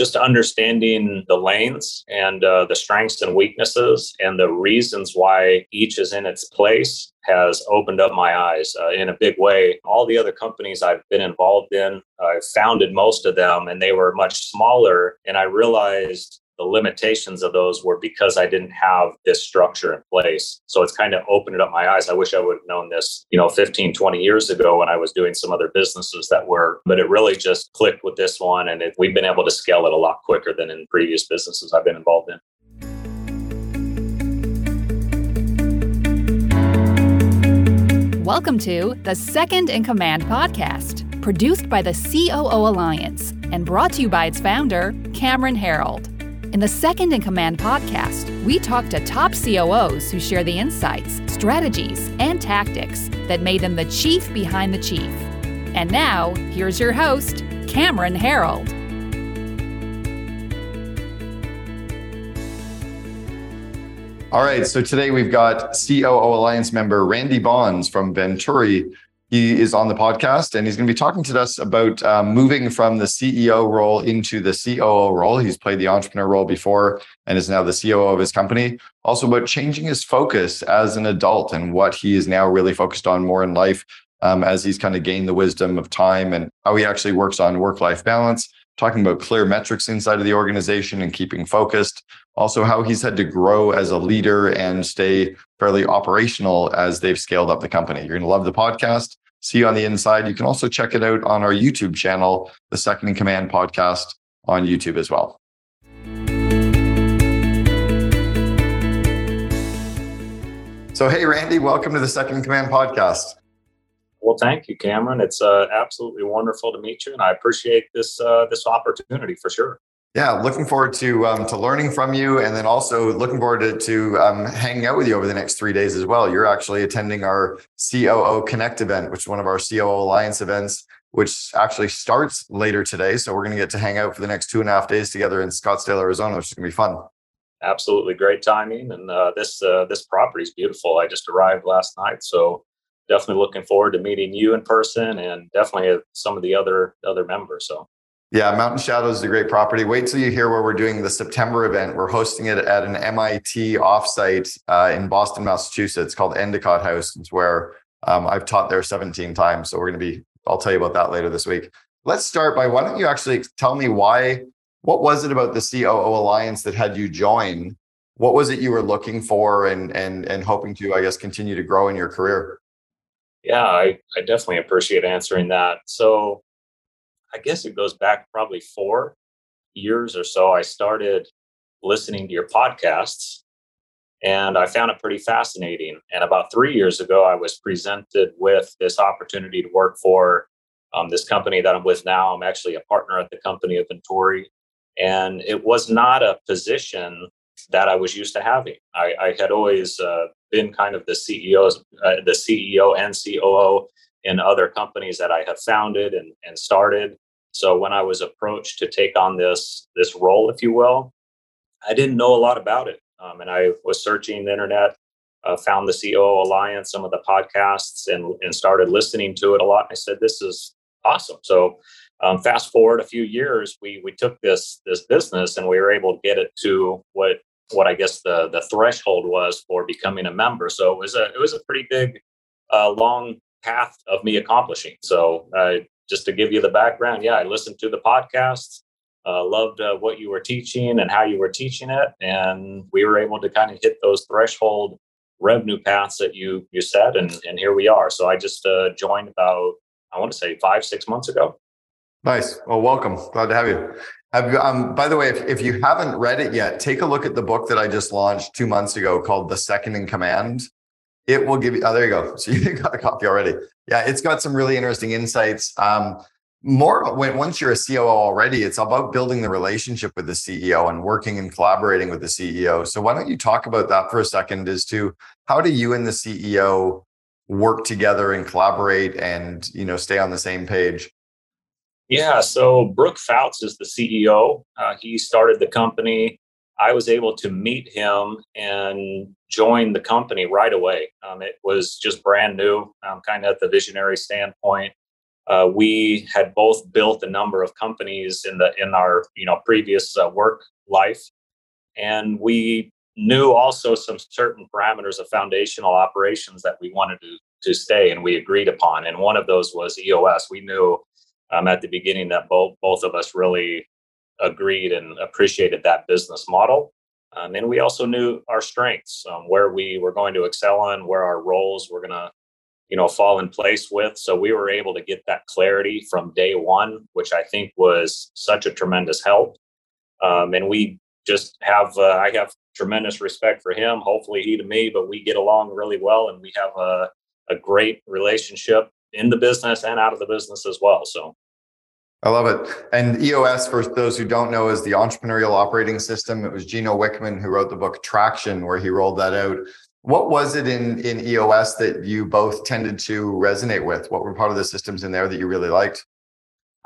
just understanding the lanes and uh, the strengths and weaknesses and the reasons why each is in its place has opened up my eyes uh, in a big way. All the other companies I've been involved in, I've founded most of them, and they were much smaller. And I realized the limitations of those were because I didn't have this structure in place. So it's kind of opened up my eyes. I wish I would have known this, you know, 15, 20 years ago when I was doing some other businesses that were, but it really just clicked with this one. And it, we've been able to scale it a lot quicker than in previous businesses I've been involved in. Welcome to the Second in Command podcast, produced by the COO Alliance and brought to you by its founder, Cameron Herold. In the Second in Command podcast, we talk to top COOs who share the insights, strategies, and tactics that made them the chief behind the chief. And now, here's your host, Cameron Herold. All right, so today we've got COO Alliance member Randy Bonds from Vintory he is on the podcast and he's going to be talking to us about um, moving from the CEO role into the COO role. He's played the entrepreneur role before and is now the COO of his company. Also, about changing his focus as an adult and what he is now really focused on more in life um, as he's kind of gained the wisdom of time and how he actually works on work life balance. Talking about clear metrics inside of the organization and keeping focused. Also, how he's had to grow as a leader and stay fairly operational as they've scaled up the company. You're going to love the podcast see you on the inside. You can also check it out on our YouTube channel, the Second in Command podcast on YouTube as well. So, hey, Randy, welcome to the Second in Command podcast. Well, thank you, Cameron. It's uh, absolutely wonderful to meet you, and I appreciate this uh, this opportunity for sure. Yeah, looking forward to um, to learning from you, and then also looking forward to, to um, hanging out with you over the next three days as well. You're actually attending our COO Connect event, which is one of our COO Alliance events, which actually starts later today. So we're going to get to hang out for the next two and a half days together in Scottsdale, Arizona, which is going to be fun. Absolutely great timing, and uh, this uh, this property is beautiful. I just arrived last night, so definitely looking forward to meeting you in person, and definitely some of the other other members. So yeah, Mountain Shadows is a great property. Wait till you hear where we're doing the September event. We're hosting it at an MIT offsite uh, in Boston, Massachusetts called Endicott House. It's where um, I've taught there 17 times. So we're going to be, I'll tell you about that later this week. Let's start by why don't you actually tell me why, what was it about the COO Alliance that had you join? What was it you were looking for and, and, and hoping to, I guess, continue to grow in your career? Yeah, I, I definitely appreciate answering that. So I guess it goes back probably four years or so. I started listening to your podcasts and I found it pretty fascinating. And about three years ago, I was presented with this opportunity to work for um, this company that I'm with now. I'm actually a partner at the company of Vintory. And it was not a position that I was used to having. I, I had always uh, been kind of the CEO, uh, the CEO and COO in other companies that I have founded and, and started. So when I was approached to take on this this role, if you will, I didn't know a lot about it, um, and I was searching the internet, uh, found the COO Alliance, some of the podcasts, and and started listening to it a lot. I said, "This is awesome." So um, fast forward a few years, we we took this this business and we were able to get it to what what I guess the the threshold was for becoming a member. So it was a it was a pretty big, uh, long path of me accomplishing. So uh, just to give you the background, yeah, I listened to the podcast, uh, loved uh, what you were teaching and how you were teaching it, and we were able to kind of hit those threshold revenue paths that you you said, and and here we are. So I just uh, joined about I want to say five six months ago. Nice. Well, welcome. Glad to have you. Have you, um, by the way, if, if you haven't read it yet, take a look at the book that I just launched two months ago called The Second in Command it will give you oh there you go. So you got a copy already. Yeah it's got some really interesting insights. Um, more when once you're a coo already it's about building the relationship with the ceo and working and collaborating with the ceo so why don't you talk about that for a second as to how do you and the ceo work together and collaborate and you know stay on the same page? Yeah so brooke fouts is the ceo uh, he started the company I was able to meet him and join the company right away. Um, it was just brand new, um, kind of at the visionary standpoint. Uh, we had both built a number of companies in the in our you know previous uh, work life, and we knew also some certain parameters of foundational operations that we wanted to to stay, and we agreed upon. And one of those was EOS. We knew um, at the beginning that both both of us really agreed and appreciated that business model. Um, and we also knew our strengths, um, where we were going to excel in, where our roles were going to, you know, fall in place with. So we were able to get that clarity from day one, which I think was such a tremendous help. Um, and we just have, uh, I have tremendous respect for him. Hopefully he to me, but we get along really well, and we have a, a great relationship in the business and out of the business as well. So I love it. And EOS, for those who don't know, is the entrepreneurial operating system. It was Gino Wickman who wrote the book Traction, where he rolled that out. What was it in, in EOS that you both tended to resonate with? What were part of the systems in there that you really liked?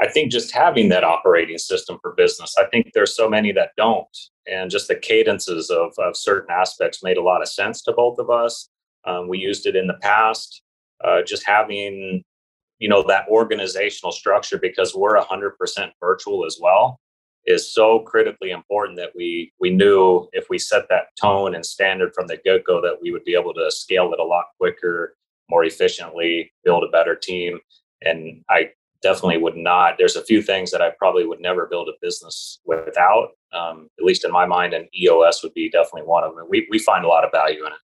I think just having that operating system for business, I think there's so many that don't. And just the cadences of, of certain aspects made a lot of sense to both of us. Um, we used it in the past. Uh, just having you know that organizational structure because we're 100% virtual as well is so critically important that we we knew if we set that tone and standard from the get-go that we would be able to scale it a lot quicker more efficiently build a better team. And i definitely would not there's a few things that i probably would never build a business without um, at least in my mind and eos would be definitely one of them. We, we find a lot of value in it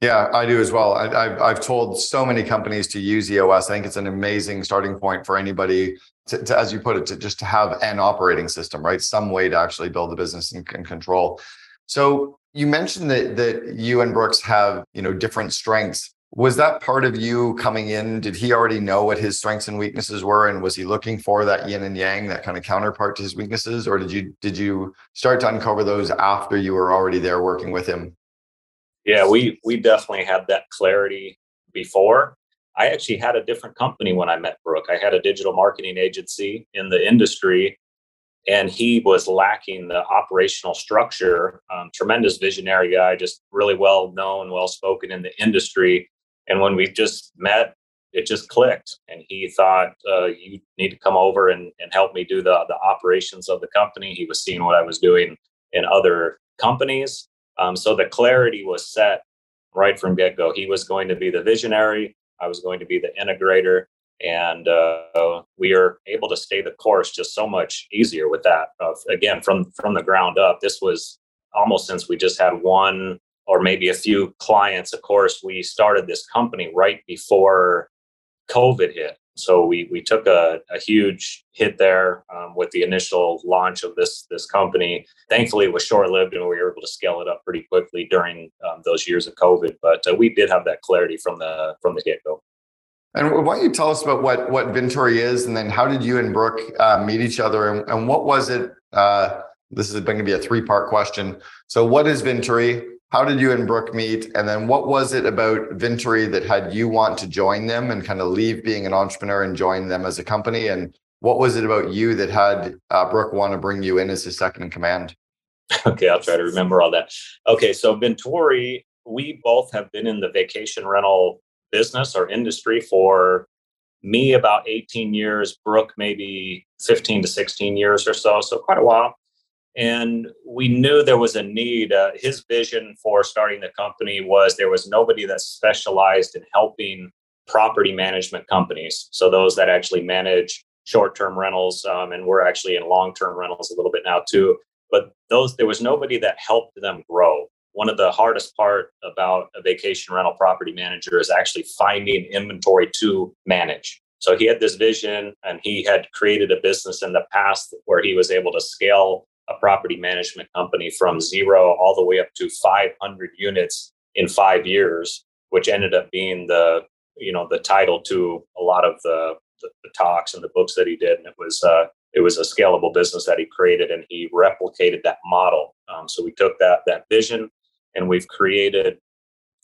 yeah, I do as well. I, have I've told so many companies to use EOS. I think it's an amazing starting point for anybody to, to, as you put it, to just to have an operating system, right? Some way to actually build a business and, and control. So you mentioned that that you and Brooks have you know different strengths. Was that part of you coming in? Did he already know what his strengths and weaknesses were, and was he looking for that yin and yang, that kind of counterpart to his weaknesses, or did you did you start to uncover those after you were already there working with him? Yeah, we we definitely had that clarity before. I actually had a different company when I met Brooke. I had a digital marketing agency in the industry, and he was lacking the operational structure. Um, tremendous visionary guy, just really well known, well spoken in the industry. And when we just met, it just clicked. And he thought, uh, "You need to come over and, and help me do the the operations of the company." He was seeing what I was doing in other companies, um, so the clarity was set right from get go. He was going to be the visionary. I was going to be the integrator, and uh, we are able to stay the course just so much easier with that. Uh, again, from from the ground up, this was almost since we just had one or maybe a few clients. Of course, we started this company right before COVID hit, so we we took a, a huge hit there um, with the initial launch of this this company. Thankfully, it was short lived, and we were able to scale it up pretty quickly during um, those years of COVID. But uh, we did have that clarity from the from the get go. And why don't you tell us about what what Vintory is, and then how did you and Brooke uh, meet each other, and, and what was it? Uh, this is going to be a three part question. So, what is Vintory? How did you and Brooke meet? And then what was it about Vintory that had you want to join them and kind of leave being an entrepreneur and join them as a company? And what was it about you that had uh, Brooke want to bring you in as his second in command? Okay, I'll try to remember all that. Okay, so Vintory, we both have been in the vacation rental business or industry for me about 18 years, Brooke maybe 15 to 16 years or so, so quite a while and we knew there was a need. Uh, his vision for starting the company was there was nobody that specialized in helping property management companies. So those that actually manage short-term rentals, um, and we're actually in long-term rentals a little bit now too. But those there was nobody that helped them grow. One of the hardest part about a vacation rental property manager is actually finding inventory to manage. So he had this vision and he had created a business in the past where he was able to scale a property management company from zero all the way up to 500 units in five years, which ended up being the you know the title to a lot of the the, the talks and the books that he did. And it was uh, it was a scalable business that he created, and he replicated that model. Um, so we took that that vision, and we've created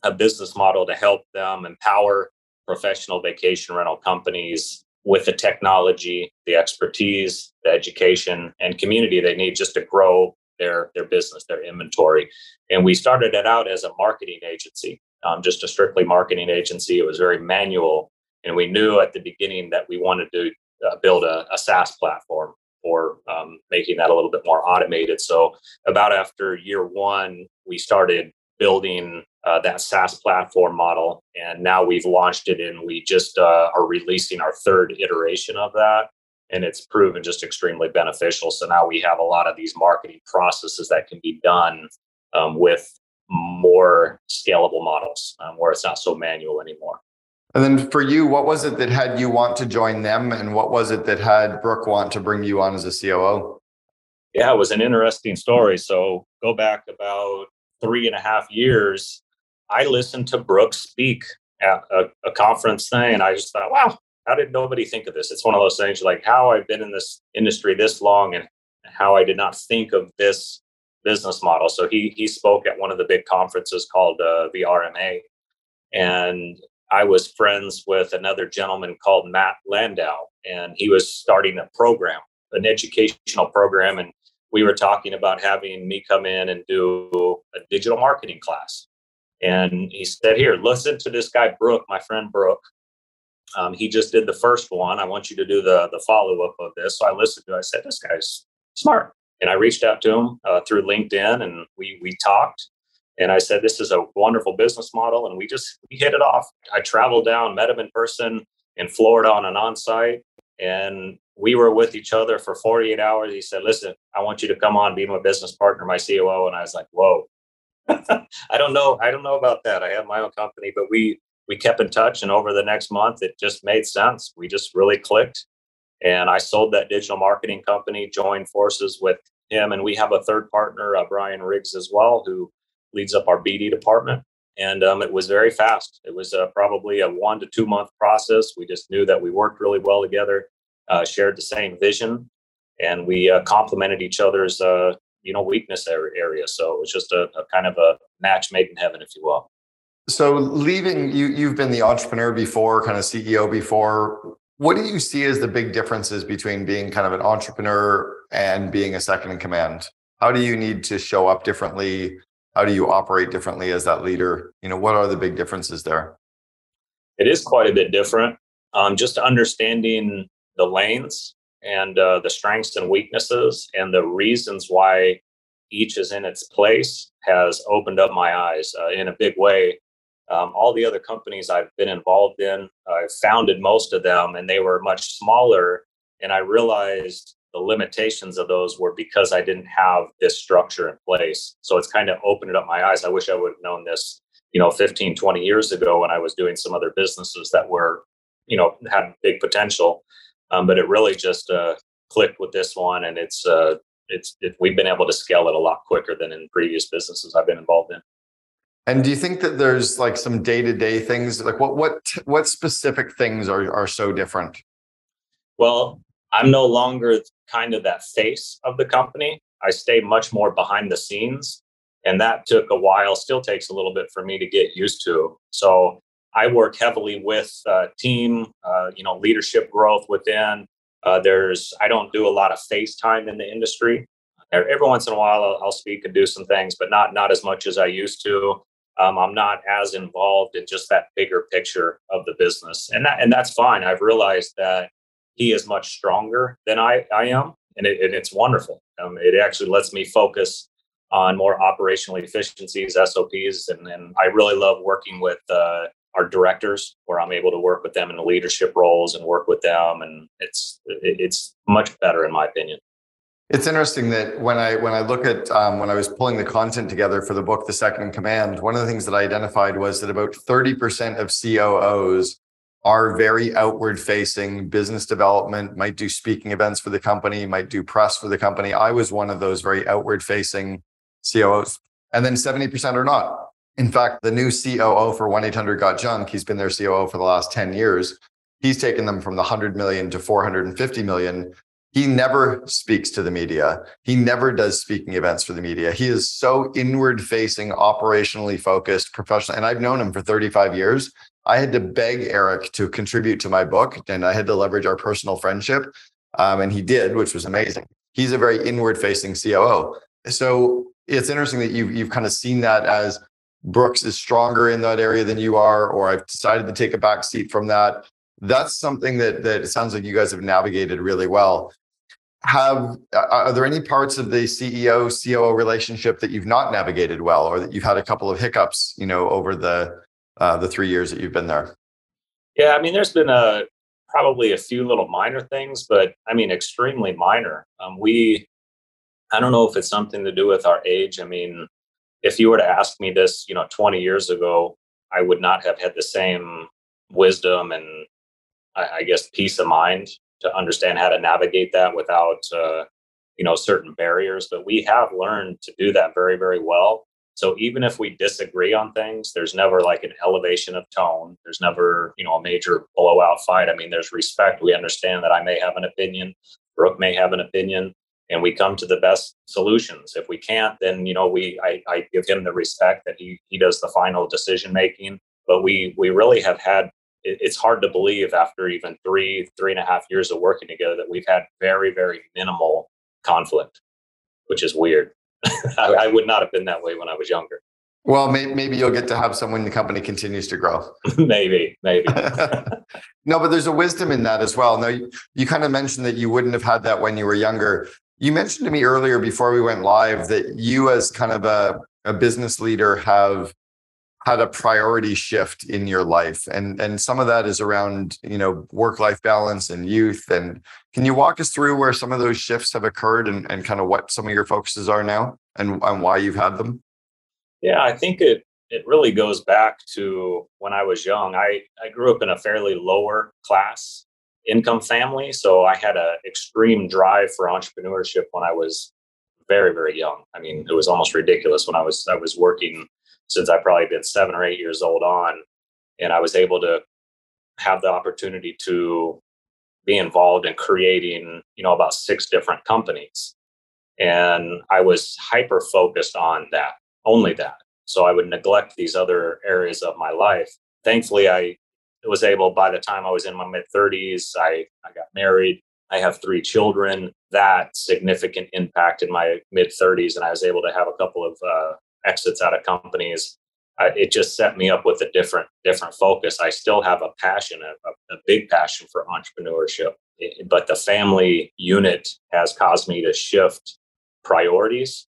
a business model to help them empower professional vacation rental companies with the technology, the expertise, the education, and community they need just to grow their their business, their inventory. And we started it out as a marketing agency, um, just a strictly marketing agency. It was very manual, And we knew at the beginning that we wanted to uh, build a, a, SaaS platform for um, making that a little bit more automated. So, about after year one, we started building uh, that SaaS platform model. And now we've launched it and we just uh, are releasing our third iteration of that. And it's proven just extremely beneficial. So now we have a lot of these marketing processes that can be done um, with more scalable models um, where it's not so manual anymore. And then for you, what was it that had you want to join them? And what was it that had Brooke want to bring you on as a COO? Yeah, it was an interesting story. So go back about three and a half years. I listened to Brooks speak at a, a conference thing, and I just thought, wow, how did nobody think of this? It's one of those things like how I've been in this industry this long and how I did not think of this business model. So he he spoke at one of the big conferences called uh, the RMA, and I was friends with another gentleman called Matt Landau, and he was starting a program, an educational program, and we were talking about having me come in and do a digital marketing class. And he said, "Here, listen to this guy Brooke, my friend Brooke. Um, he just did the first one. I want you to do the the follow up of this." So I listened to. I said, "This guy's smart." And I reached out to him uh, through LinkedIn, and we we talked. And I said, "This is a wonderful business model," and we just we hit it off. I traveled down, met him in person in Florida on an on site. and we were with each other for 48 hours. He said, "Listen, I want you to come on, be my business partner, my COO." And I was like, "Whoa." I don't know. I don't know about that. I have my own company, but we we kept in touch, and over the next month, it just made sense. We just really clicked, and I sold that digital marketing company, joined forces with him, and we have a third partner, uh, Brian Riggs, as well, who leads up our BD department. And um, it was very fast. It was uh, probably a one to two month process. We just knew that we worked really well together, uh, shared the same vision, and we uh, complemented each other's uh, you know weakness area. So it was just a, a kind of a match made in heaven, if you will. So leaving you, you've been the entrepreneur before, kind of CEO before. What do you see as the big differences between being kind of an entrepreneur and being a second in command? How do you need to show up differently? How do you operate differently as that leader? You know, what are the big differences there? It is quite a bit different. Um, just understanding the lanes and uh, the strengths and weaknesses and the reasons why each is in its place has opened up my eyes uh, in a big way. Um, all the other companies I've been involved in, I've founded most of them, and they were much smaller. And I realized the limitations of those were because I didn't have this structure in place. So it's kind of opened up my eyes. I wish I would have known this, you know, 15, 20 years ago when I was doing some other businesses that were, you know, had big potential. Um, but it really just uh, clicked with this one, and it's uh, it's it, we've been able to scale it a lot quicker than in previous businesses I've been involved in. And do you think that there's like some day to day things like what what what specific things are are so different? Well, I'm no longer kind of that face of the company. I stay much more behind the scenes, and that took a while. Still takes a little bit for me to get used to. So I work heavily with uh, team, uh, you know, leadership growth within. Uh, there's, I don't do a lot of FaceTime in the industry. Every once in a while, I'll, I'll, speak and do some things, but not not as much as I used to. Um, I'm not as involved in just that bigger picture of the business, and that and that's fine. I've realized that he is much stronger than I I am, and, it, and it's wonderful. Um, it actually lets me focus on more operational efficiencies, SOPs, and, and I really love working with uh, our directors where I'm able to work with them in the leadership roles and work with them. And it's, it's much better in my opinion. It's interesting that when I when I look at um, when I was pulling the content together for the book, The Second in Command, one of the things that I identified was that about thirty percent of COOs are very outward facing business development, might do speaking events for the company, might do press for the company. I was one of those very outward facing COOs, and then seventy percent are not. In fact, the new COO for 1 800 Got Junk, he's been their COO for the last 10 years. He's taken them from the 100 million to 450 million. He never speaks to the media. He never does speaking events for the media. He is so inward facing, operationally focused, professional. And I've known him for 35 years. I had to beg Eric to contribute to my book and I had to leverage our personal friendship. Um, and he did, which was amazing. He's a very inward facing COO. So it's interesting that you've, you've kind of seen that as Brooks is stronger in that area than you are, or I've decided to take a back seat from that. that's something that that it sounds like you guys have navigated really well. Have are there any parts of the CEO COO relationship that you've not navigated well, or that you've had a couple of hiccups, you know, over the uh, the three years that you've been there? Yeah, I mean, there's been a probably a few little minor things, but I mean, extremely minor. Um, we, I don't know if it's something to do with our age. I mean, if you were to ask me this, you know, 20 years ago, I would not have had the same wisdom and I, guess peace of mind to understand how to navigate that without, uh, you know, certain barriers. But we have learned to do that very, very well. So even if we disagree on things, there's never like an elevation of tone. There's never, you know, a major blowout fight. I mean, there's respect. We understand that I may have an opinion, Brooke may have an opinion, and we come to the best solutions. If we can't, then you know, we I, I give him the respect that he he does the final decision making. But we we really have had. It's hard to believe after even three three and a half years of working together that we've had very very minimal conflict, which is weird. I, I, would not have been that way when I was younger. Well, may, maybe you'll get to have some when the company continues to grow. maybe, maybe. no, but there's a wisdom in that as well. Now, you, you kind of mentioned that you wouldn't have had that when you were younger. You mentioned to me earlier before we went live that you, as kind of a, a business leader, have had a priority shift in your life. And and some of that is around you know work life balance and youth. And can you walk us through where some of those shifts have occurred and, and kind of what some of your focuses are now and, and why you've had them? Yeah i think it it really goes back to when i was young. I i grew up in a fairly lower class income family so i had an extreme drive for entrepreneurship when i was very very young i mean it was almost ridiculous when i was i was working since I probably been seven or eight years old on. And I was able to have the opportunity to be involved in creating, you know, about six different companies. And I was hyper focused on that, only that. So I would neglect these other areas of my life. Thankfully, I was able, by the time I was in my mid 30s, I, I got married. I have three children. That significant impact in my mid 30s. And I was able to have a couple of uh, exits out of companies, uh, it just set me up with a different different focus. I still have a passion, a, a big passion for entrepreneurship, but the family unit has caused me to shift priorities,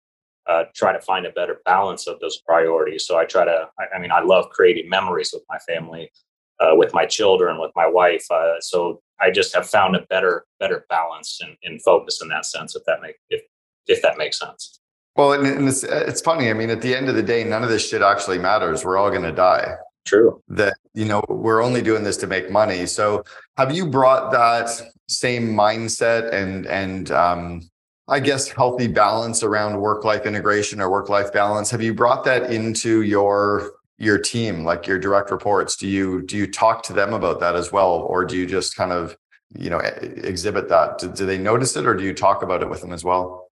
uh, try to find a better balance of those priorities. So I try to, I, I mean, I love creating memories with my family, uh, with my children, with my wife. Uh, so I just have found a better better balance and, and focus in that sense. If that make if if that makes sense. Well, and it's, it's funny. I mean, at the end of the day, none of this shit actually matters. We're all going to die. True. That, you know, we're only doing this to make money. So have you brought that same mindset and, and, um, I guess healthy balance around work life integration or work life balance. Have you brought that into your your team, like your direct reports? Do you do you talk to them about that as well, or do you just kind of you know exhibit that? Do, do they notice it, or do you talk about it with them as well?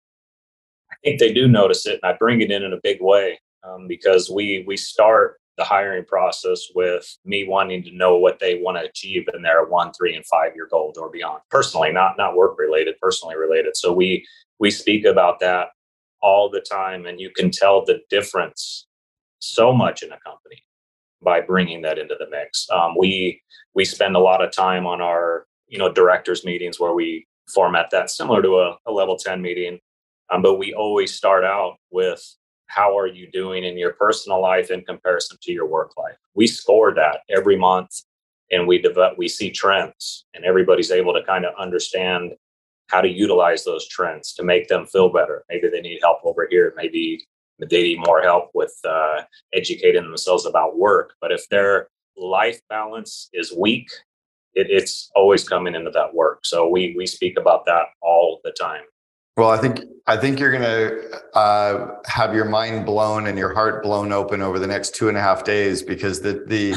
I think they do notice it, and I bring it in in a big way um, because we we start the hiring process with me wanting to know what they want to achieve in their one, three, and five year goals or beyond. Personally, not not work related, personally related. So we we speak about that all the time, and you can tell the difference so much in a company by bringing that into the mix. Um, we we spend a lot of time on our you know directors meetings where we format that similar to a, a level 10 meeting um, but we always start out with how are you doing in your personal life in comparison to your work life? We score that every month and we develop, we see trends and everybody's able to kind of understand how to utilize those trends to make them feel better. Maybe they need help over here. Maybe they need more help with uh, educating themselves about work. But if their life balance is weak, it, it's always coming into that work. So we we speak about that all the time. Well, I think I think you're going to uh, have your mind blown and your heart blown open over the next two and a half days because the the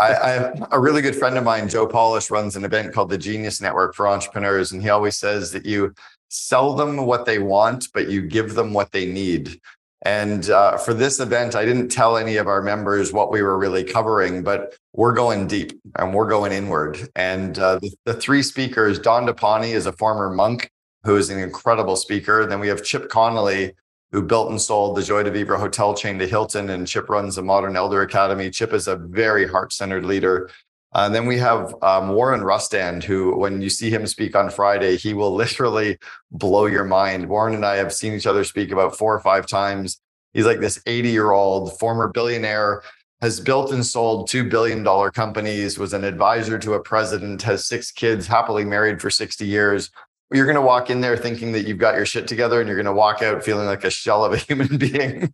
I, I have a really good friend of mine, Joe Polish, runs an event called the Genius Network for Entrepreneurs, and he always says that you sell them what they want, but you give them what they need. And uh, for this event, I didn't tell any of our members what we were really covering, but we're going deep and we're going inward. And uh, the, the, three speakers, Dandapani is a former monk who is an incredible speaker. Then we have Chip Conley, who built and sold the Joie de Vivre hotel chain to Hilton, and Chip runs a modern elder academy. Chip is a very heart centered leader. Uh, then we have um, Warren Rustand, who, when you see him speak on Friday, he will literally blow your mind. Warren and I have seen each other speak about four or five times. He's like this 80 year old former billionaire, has built and sold $2 billion companies, was an advisor to a president, has six kids, happily married for 60 years. You're going to walk in there thinking that you've got your shit together and you're going to walk out feeling like a shell of a human being.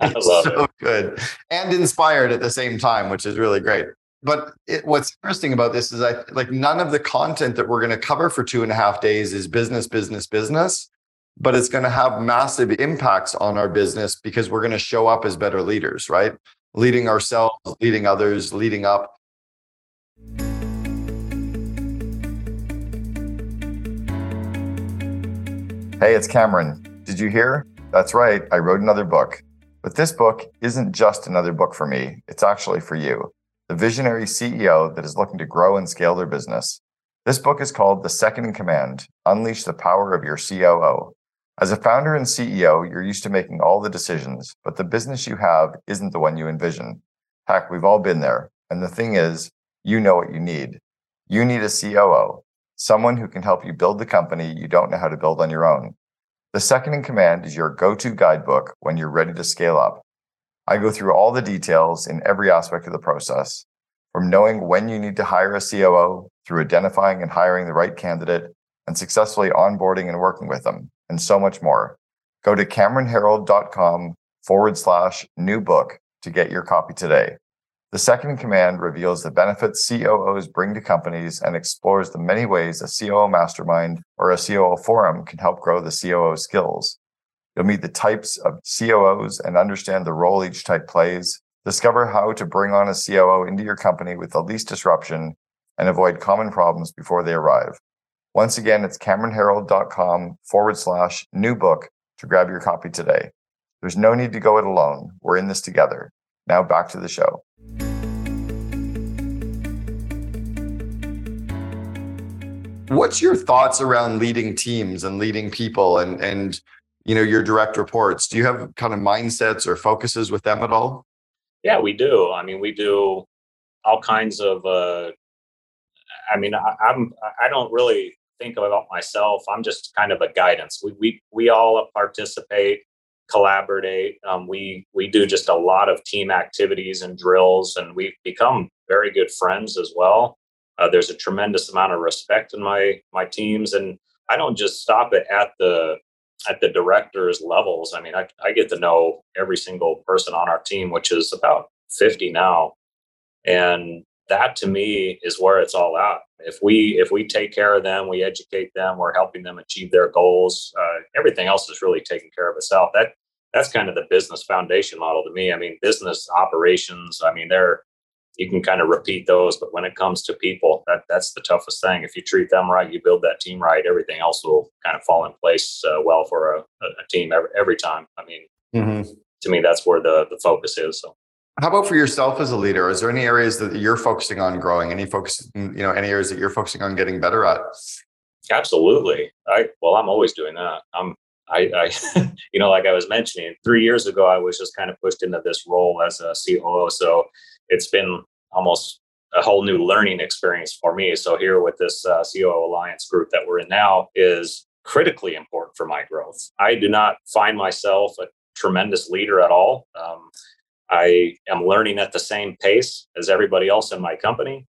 I love so it. good and inspired at the same time, which is really great but it, what's interesting about this is I like none of the content that we're going to cover for two and a half days is business, business, business, but it's going to have massive impacts on our business because we're going to show up as better leaders, right? Leading ourselves, leading others, leading up. Hey, it's Cameron. Did you hear? That's right. I wrote another book. But this book isn't just another book for me, it's actually for you the visionary CEO that is looking to grow and scale their business. This book is called The Second in Command Unleash the Power of Your COO. As a founder and CEO, you're used to making all the decisions, but the business you have isn't the one you envision. Heck, we've all been there. And the thing is, you know what you need. You need a COO, someone who can help you build the company you don't know how to build on your own. The Second in Command is your go to guidebook when you're ready to scale up. I go through all the details in every aspect of the process, from knowing when you need to hire a COO through identifying and hiring the right candidate and successfully onboarding and working with them, and so much more. Go to CameronHerold.com forward slash new book to get your copy today. The second command reveals the benefits COOs bring to companies and explores the many ways a COO mastermind or a COO forum can help grow the COO skills. You'll meet the types of COOs and understand the role each type plays. Discover how to bring on a COO into your company with the least disruption and avoid common problems before they arrive. Once again, it's CameronHerold.com forward slash new book to grab your copy today. There's no need to go it alone. We're in this together. Now back to the show. What's your thoughts around leading teams and leading people and and you know your direct reports. Do you have kind of mindsets or focuses with them at all? Yeah we do. I mean we do all kinds of uh i mean I, i'm i don't really think about myself. I'm just kind of a guidance. We we, we all participate collaborate. Um, we we do just a lot of team activities and drills and we've become very good friends as well. Uh, there's a tremendous amount of respect in my my teams and i don't just stop it at the at the directors levels, I mean, I, I get to know every single person on our team, which is about 50 now. And that to me is where it's all at. If we if we take care of them, we educate them, we're helping them achieve their goals. Uh, everything else is really taking care of itself. That that's kind of the business foundation model to me. I mean, business operations. I mean, they're you can kind of repeat those. But when it comes to people, that that's the toughest thing. If you treat them right, you build that team right, everything else will kind of fall in place uh, well for a, a, team every, every time. I mean, mm-hmm. to me, that's where the the focus is. So. How about for yourself as a leader? Is there any areas that you're focusing on growing? Any focus, you know, any areas that you're focusing on getting better at? Absolutely. I well, I'm always doing that. I'm I, I, you know, like I was mentioning, three years ago, I was just kind of pushed into this role as a COO. So it's been almost a whole new learning experience for me. So here with this uh, Alliance group that we're in now is critically important for my growth. I do not find myself a tremendous leader at all. Um, I am learning at the same pace as everybody else in my company.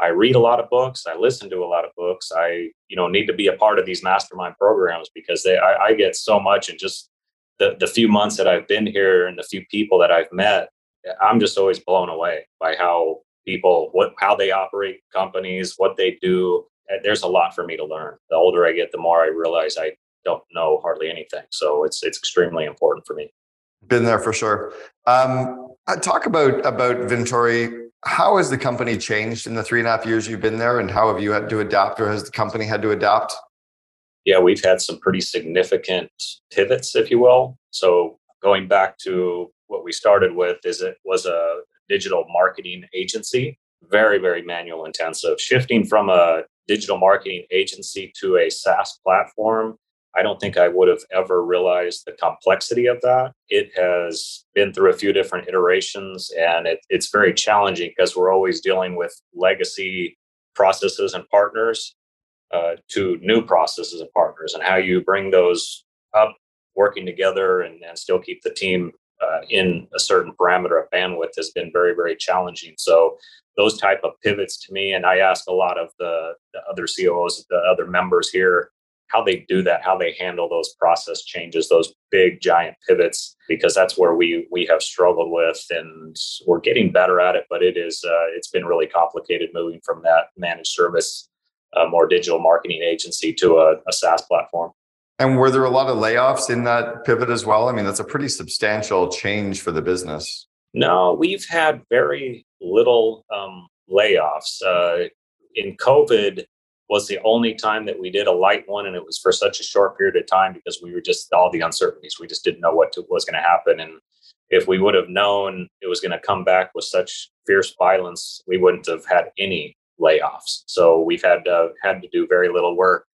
I read a lot of books. I listen to a lot of books. I, you know, need to be a part of these mastermind programs because they, I, I get so much and just the, the few months that I've been here and the few people that I've met I'm just always blown away by how people what how they operate companies, what they do. There's a lot for me to learn. The older I get, the more I realize I don't know hardly anything. So it's it's extremely important for me. Been there for sure. Um, uh, talk about about Vintory. How has the company changed in the three and a half years you've been there, and how have you had to adapt, or has the company had to adapt? Yeah, we've had some pretty significant pivots, if you will. So going back to what we started with is it was a digital marketing agency, very, very manual intensive. Shifting from a digital marketing agency to a SaaS platform I don't think I would have ever realized the complexity of that. It has been through a few different iterations and it, it's very challenging because we're always dealing with legacy processes and partners uh, to new processes and partners and how you bring those up working together and, and still keep the team uh, in a certain parameter of bandwidth has been very very challenging. So those type of pivots to me and i ask a lot of the, the other coos the other members here how they do that how they handle those process changes those big giant pivots because that's where we we have struggled with and we're getting better at it but it is uh, it's been really complicated moving from that managed service uh, more digital marketing agency to a, a saas platform and were there a lot of layoffs in that pivot as well? I mean, that's a pretty substantial change for the business. No, we've had very little um, layoffs. Uh, in COVID was the only time that we did a light one, and it was for such a short period of time because we were just all the uncertainties. We just didn't know what to, was going to happen, and if we would have known it was going to come back with such fierce violence, we wouldn't have had any layoffs. So we've had uh, had to do very little work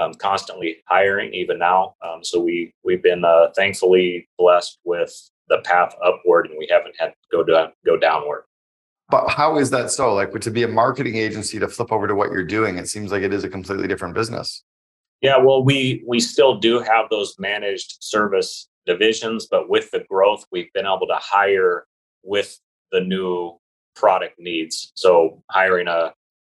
um, constantly hiring even now. Um, so we we've been uh, thankfully blessed with the path upward, and we haven't had to go down go downward. But how is that so? Like to be a marketing agency to flip over to what you're doing, it seems like it is a completely different business. Yeah, well, we we still do have those managed service divisions, but with the growth, we've been able to hire with the new product needs. So hiring a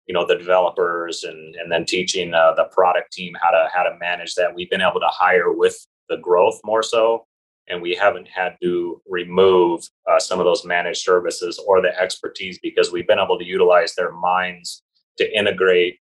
you know the developers and and then teaching uh, the product team how to how to manage that. We've been able to hire with the growth more so and we haven't had to remove uh, some of those managed services or the expertise because we've been able to utilize their minds to integrate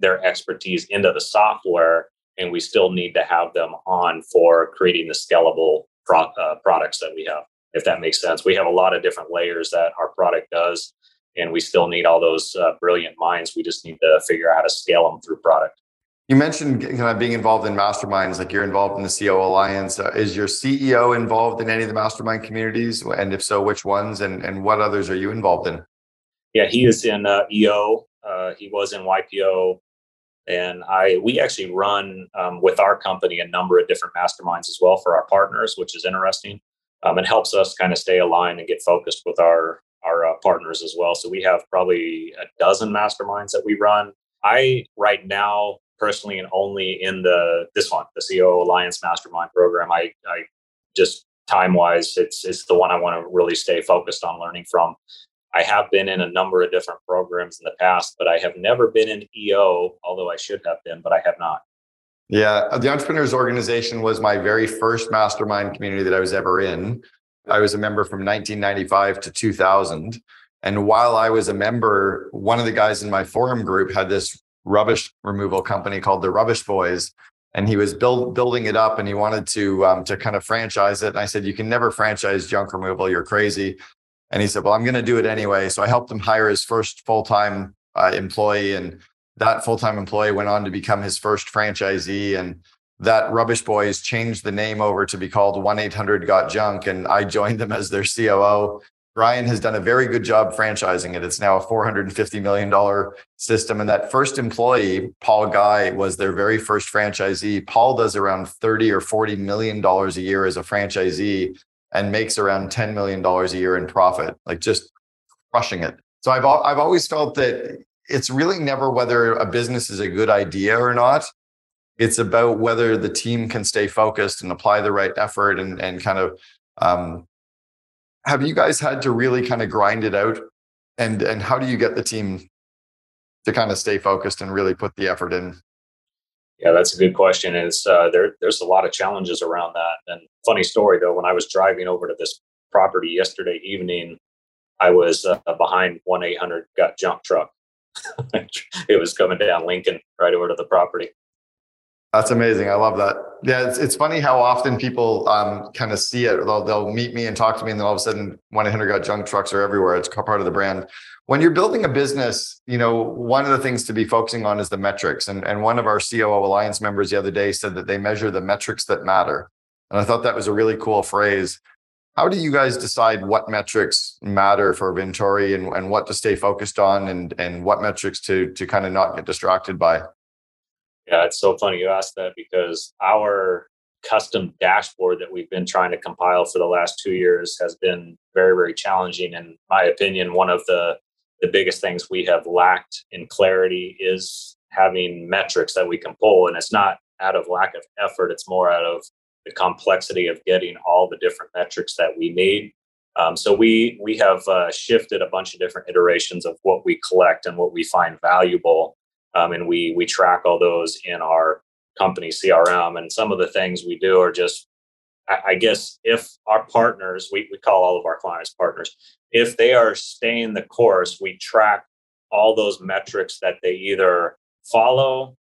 their expertise into the software and we still need to have them on for creating the scalable pro- uh, products that we have if that makes sense. We have a lot of different layers that our product does and we still need all those uh, brilliant minds. We just need to figure out how to scale them through product. You mentioned kind of being involved in masterminds, like you're involved in the COO Alliance. Uh, is your CEO involved in any of the mastermind communities? And if so, which ones and, and what others are you involved in? Yeah, he is in uh, EO. Uh, he was in YPO. And I, we actually run um, with our company a number of different masterminds as well for our partners, which is interesting. Um, it helps us kind of stay aligned and get focused with our our uh, partners as well. So we have probably a dozen masterminds that we run. I right now personally and only in the this one, the COO Alliance Mastermind program. I I just time wise, it's it's the one I want to really stay focused on learning from. I have been in a number of different programs in the past, but I have never been in EO, although I should have been, but I have not. Yeah, the Entrepreneurs Organization was my very first mastermind community that I was ever in. I was a member from 1995 to 2000. And while I was a member, one of the guys in my forum group had this rubbish removal company called the Rubbish Boys, and he was build, building it up, and he wanted to um, to kind of franchise it. And I said, "You can never franchise junk removal. You're crazy." And he said, "Well, I'm going to do it anyway." So I helped him hire his first full time uh, employee, and that full time employee went on to become his first franchisee. And that Rubbish Boys changed the name over to be called 1 800 Got Junk, and I joined them as their COO. Ryan has done a very good job franchising it. It's now a $450 million system. And that first employee, Paul Guy, was their very first franchisee. Paul does around 30 or $40 million a year as a franchisee and makes around $10 million a year in profit, like just crushing it. So I've, I've always felt that it's really never whether a business is a good idea or not it's about whether the team can stay focused and apply the right effort and and kind of um, have you guys had to really kind of grind it out? And and how do you get the team to kind of stay focused and really put the effort in? Yeah that's a good question it's uh, there there's a lot of challenges around that. And funny story though when i was driving over to this property yesterday evening i was uh, behind 1-800 got junk truck. It was coming down lincoln right over to the property that's amazing. I love that. Yeah, it's, it's funny how often people um, kind of see it. They'll, they'll meet me and talk to me, and then all of a sudden, 1 800 got junk trucks are everywhere. It's part of the brand. When you're building a business, you know, one of the things to be focusing on is the metrics. And, and one of our COO Alliance members the other day said that they measure the metrics that matter. And I thought that was a really cool phrase. How do you guys decide what metrics matter for Vintory and, and what to stay focused on and, and what metrics to, to kind of not get distracted by? Yeah, it's so funny you asked that because our custom dashboard that we've been trying to compile for the last two years has been very, very challenging. In my opinion, one of the the biggest things we have lacked in clarity is having metrics that we can pull. And it's not out of lack of effort, it's more out of the complexity of getting all the different metrics that we need. Um, so we we have uh, shifted a bunch of different iterations of what we collect and what we find valuable, um, and we we track all those in our company CRM. And some of the things we do are just, I, I guess, if our partners, we we call all of our clients partners, if they are staying the course, we track all those metrics that they either follow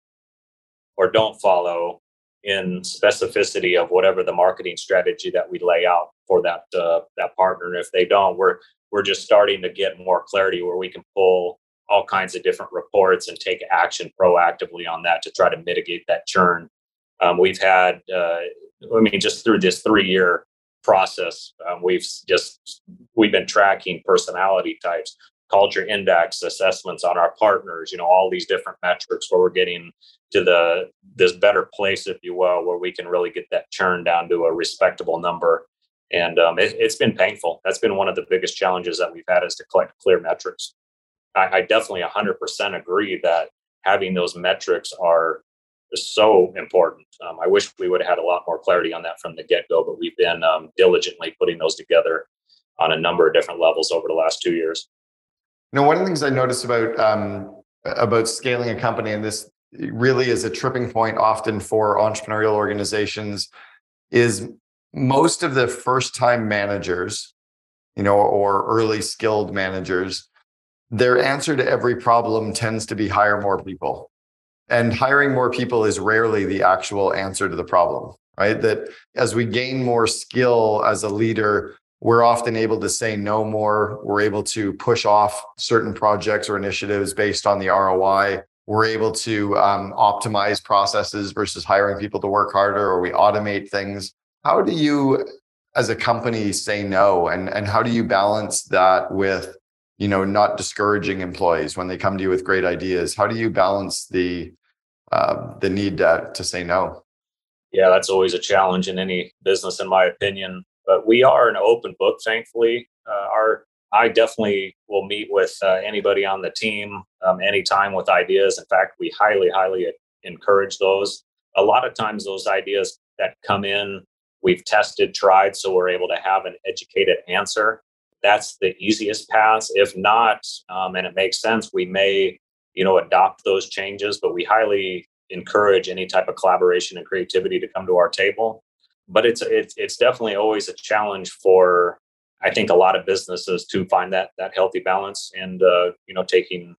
or don't follow in specificity of whatever the marketing strategy that we lay out for that uh, that partner. And if they don't, we're we're just starting to get more clarity where we can pull all kinds of different reports and take action proactively on that to try to mitigate that churn. Um, we've had, uh, I mean, just through this three year process, um, we've just we've been tracking personality types, culture index assessments on our partners. You know, all these different metrics where we're getting to the this better place, if you will, where we can really get that churn down to a respectable number. And um, it, has been painful. That's been one of the biggest challenges that we've had is to collect clear metrics. I, I definitely 100% agree that having those metrics are so important. Um, I wish we would have had a lot more clarity on that from the get go, but we've been um, diligently putting those together on a number of different levels over the last two years. Know, one of the things I noticed about um, about scaling a company, and this really is a tripping point often for entrepreneurial organizations, is most of the first time managers, you know, or early skilled managers their answer to every problem tends to be hire more people. And hiring more people is rarely the actual answer to the problem, right? That as we gain more skill as a leader, we're often able to say no more. We're able to push off certain projects or initiatives based on the ROI. We're able to um, optimize processes versus hiring people to work harder, or we automate things. How do you, as a company, say no? And, and how do you balance that with you know not discouraging employees when they come to you with great ideas how do you balance the uh, the need to, to say no? Yeah that's always a challenge in any business in my opinion but we are an open book thankfully. Uh, our i definitely will meet with uh, anybody on the team um, anytime with ideas. In fact we highly highly encourage those. A lot of times those ideas that come in we've tested tried so we're able to have an educated answer that's the easiest path. If not, um, and it makes sense, we may, you know, adopt those changes, but we highly encourage any type of collaboration and creativity to come to our table. But it's it's it's definitely always a challenge for I think a lot of businesses to find that that healthy balance and uh, you know taking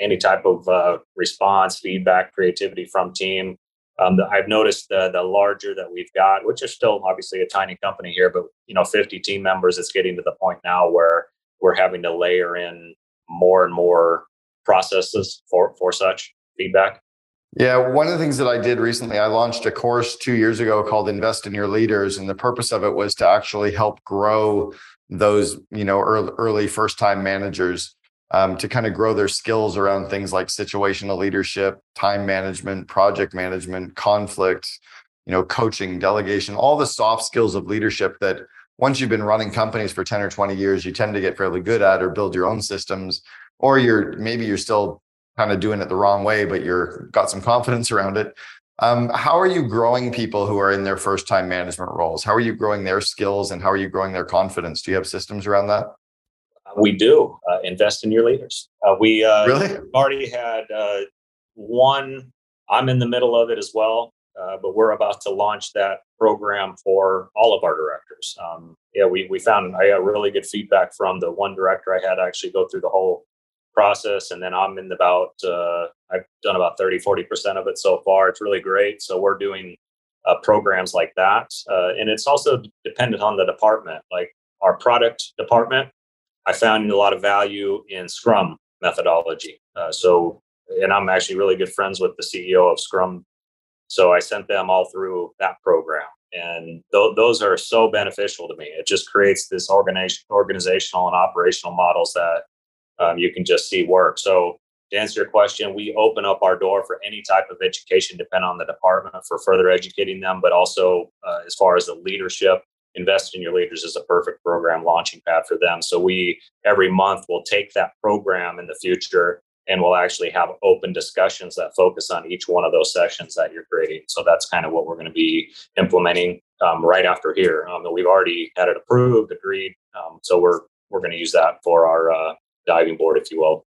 any type of uh, response, feedback, creativity from team um, the, I've noticed the, the larger that we've got, which is still obviously a tiny company here, but you know, 50 team members, it's getting to the point now where we're having to layer in more and more processes for, for such feedback. Yeah, one of the things that I did recently, I launched a course two years ago called Invest in Your Leaders, and the purpose of it was to actually help grow those, you know, early, early first-time managers um, to kind of grow their skills around things like situational leadership, time management, project management, conflict, you know, coaching, delegation, all the soft skills of leadership that once you've been running companies for 10 or 20 years, you tend to get fairly good at or build your own systems, or you're maybe you're still kind of doing it the wrong way, but you're got some confidence around it. Um, how are you growing people who are in their first time management roles? How are you growing their skills and how are you growing their confidence? Do you have systems around that? We do uh, invest in your leaders. Uh, we uh, really already had uh, one. I'm in the middle of it as well, uh, but we're about to launch that program for all of our directors. Um, yeah, we we found I got really good feedback from the one director I had actually go through the whole process, and then I'm in about uh, I've done about 30, 40 percent of it so far. It's really great. So we're doing programs like that, and it's also dependent on the department. Like our product department I found a lot of value in Scrum methodology. Uh, so, and I'm actually really good friends with the CEO of Scrum. So I sent them all through that program. And th- those are so beneficial to me. It just creates this organization, organizational and operational models that um, you can just see work. So to answer your question, we open up our door for any type of education, depending on the department, for further educating them. But also, uh, as far as the leadership, invest in your leaders is a perfect program launching pad for them. So we every month will take that program in the future and we'll actually have open discussions that focus on each one of those sessions that you're creating. So that's kind of what we're going to be implementing um, right after here. Um, we've already had it approved, agreed. Um, so we're we're going to use that for our uh, diving board, if you will.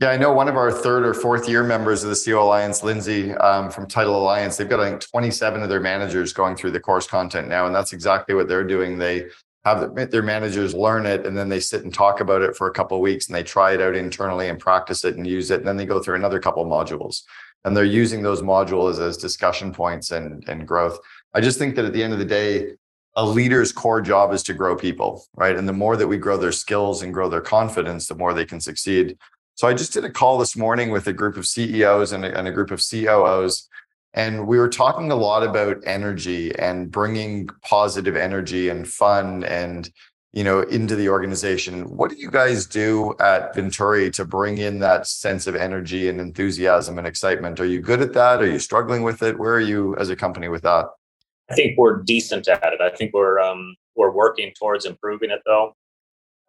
Yeah, I know one of our third or fourth year members of the COO Alliance, Lindsay um, from Title Alliance, they've got I think 27 of their managers going through the course content now, and that's exactly what they're doing. They have their managers learn it, and then they sit and talk about it for a couple of weeks, and they try it out internally and practice it and use it, and then they go through another couple modules, and they're using those modules as discussion points and and growth. I just think that at the end of the day, a leader's core job is to grow people, right? And the more that we grow their skills and grow their confidence, the more they can succeed. So I just did a call this morning with a group of CEOs and a, and a group of COOs, and we were talking a lot about energy and bringing positive energy and fun and you know into the organization. What do you guys do at Vintory to bring in that sense of energy and enthusiasm and excitement? Are you good at that? Are you struggling with it? Where are you as a company with that? I think we're decent at it. I think we're um, we're working towards improving it though.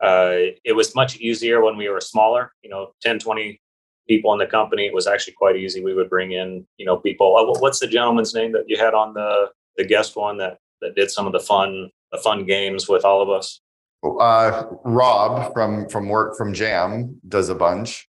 Uh, it was much easier when we were smaller, you know, 10, 20 people in the company. It was actually quite easy. We would bring in, you know, people. Uh, what's the gentleman's name that you had on the the guest one that that did some of the fun the fun games with all of us? Uh, Rob from from work from Jam does a bunch.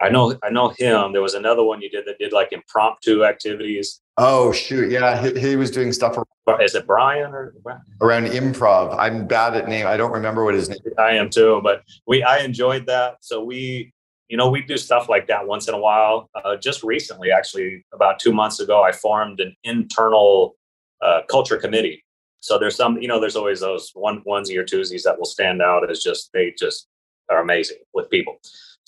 I know I know him. There was another one you did that did like impromptu activities. Oh shoot, yeah, he, he was doing stuff. Is it Brian or around improv? I'm bad at name. I don't remember what his name. Is. I am too, but we I enjoyed that. So we, you know, we do stuff like that once in a while. Uh, just recently, actually, about two months ago, I formed an internal uh, culture committee. So there's some, you know, there's always those one onesie or twosies that will stand out as just they just are amazing with people.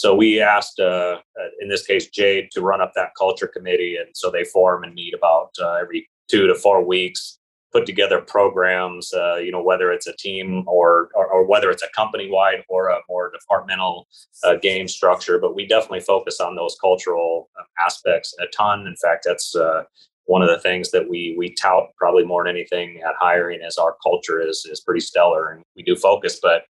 So we asked, uh, uh, in this case, Jade to run up that culture committee, and so they form and meet about uh, every two to four weeks, put together programs. Uh, you know, whether it's a team or, or, or whether it's a company wide or a more departmental uh, game structure. But we definitely focus on those cultural um, aspects a ton. In fact, that's uh, one of the things that we we tout probably more than anything at hiring is our culture is is pretty stellar, and we do focus, but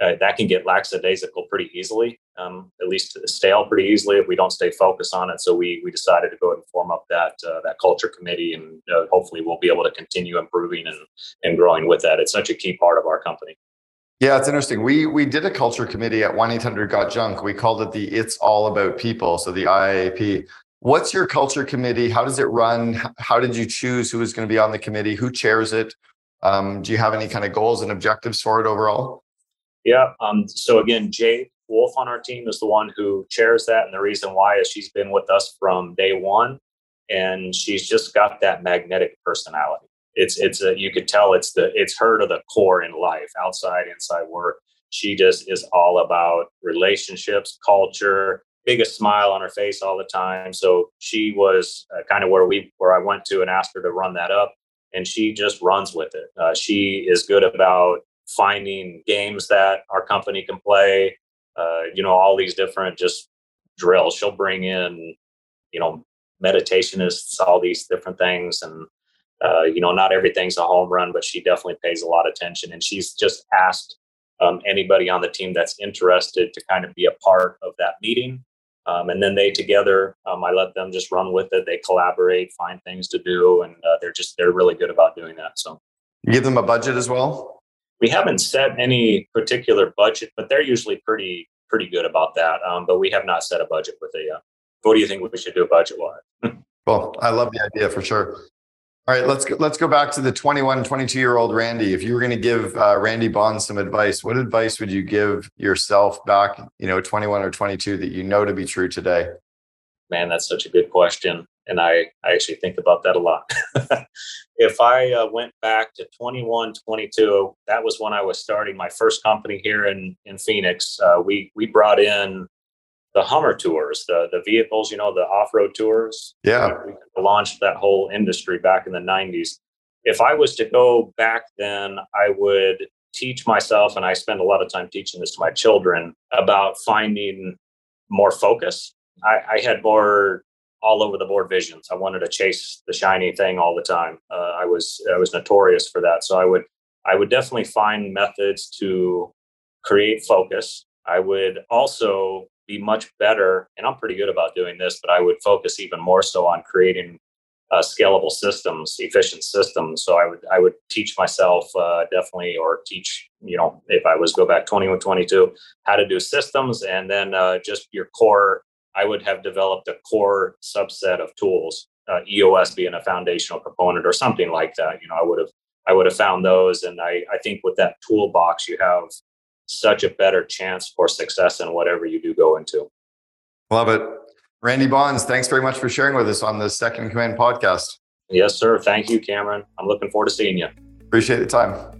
uh, that can get lackadaisical pretty easily, um, at least stale pretty easily if we don't stay focused on it. So we we decided to go ahead and form up that uh, that culture committee, and uh, hopefully we'll be able to continue improving and and growing with that. It's such a key part of our company. Yeah, it's interesting. We we did a culture committee at one eight hundred got junk. We called it the It's All About People, so the IAP. What's your culture committee? How does it run? How did you choose who is going to be on the committee? Who chairs it? Um, do you have any kind of goals and objectives for it overall? Yeah. Um, so again, Jade Wolf on our team is the one who chairs that. And the reason why is she's been with us from day one and she's just got that magnetic personality. It's, it's a, you could tell it's the, it's her to the core in life, outside, inside work. She just is all about relationships, culture, biggest smile on her face all the time. So she was uh, kind of where we, where I went to and asked her to run that up and she just runs with it. Uh, she is good about finding games that our company can play. Uh, you know, all these different just drills. She'll bring in, you know, meditationists, all these different things, and uh, you know, not everything's a home run, but she definitely pays a lot of attention. And she's just asked um, anybody on the team that's interested to kind of be a part of that meeting. Um, and then they together, um, I let them just run with it. They collaborate, find things to do, and uh, they're just they're really good about doing that. So, you give them a budget as well. We haven't set any particular budget, but they're usually pretty pretty good about that. Um, but we have not set a budget with it yet. What do you think we should do a budget wise? well, I love the idea for sure. All right, let's go, let's go back to the 21, 22 year old Randy. If you were going to give uh, Randy Bond some advice, what advice would you give yourself back, you know, 21 or 22 that you know to be true today? Man, that's such a good question and I, I actually think about that a lot. if I uh, went back to 21, 22, that was when I was starting my first company here in in Phoenix. Uh, we we brought in the Hummer tours, the the vehicles, you know, the off road tours. Yeah, we launched that whole industry back in the 90s. If I was to go back then, I would teach myself, and I spend a lot of time teaching this to my children about finding more focus I, I had more all over the board visions. I wanted to chase the shiny thing all the time. Uh, I was I was notorious for that. So I would I would definitely find methods to create focus. I would also be much better, and I'm pretty good about doing this, but I would focus even more so on creating uh, scalable systems, efficient systems. So I would I would teach myself uh, definitely, or teach you know if I was go back 21, 22, how to do systems, and then uh, just your core. I would have developed a core subset of tools, uh, EOS being a foundational component or something like that. You know, I would have I would have found those, and I I think with that toolbox you have such a better chance for success in whatever you do go into. Love it. Randy Bonds, thanks very much for sharing with us on the Second Command podcast. Yes, sir. Thank you, Cameron. I'm looking forward to seeing you. Appreciate the time.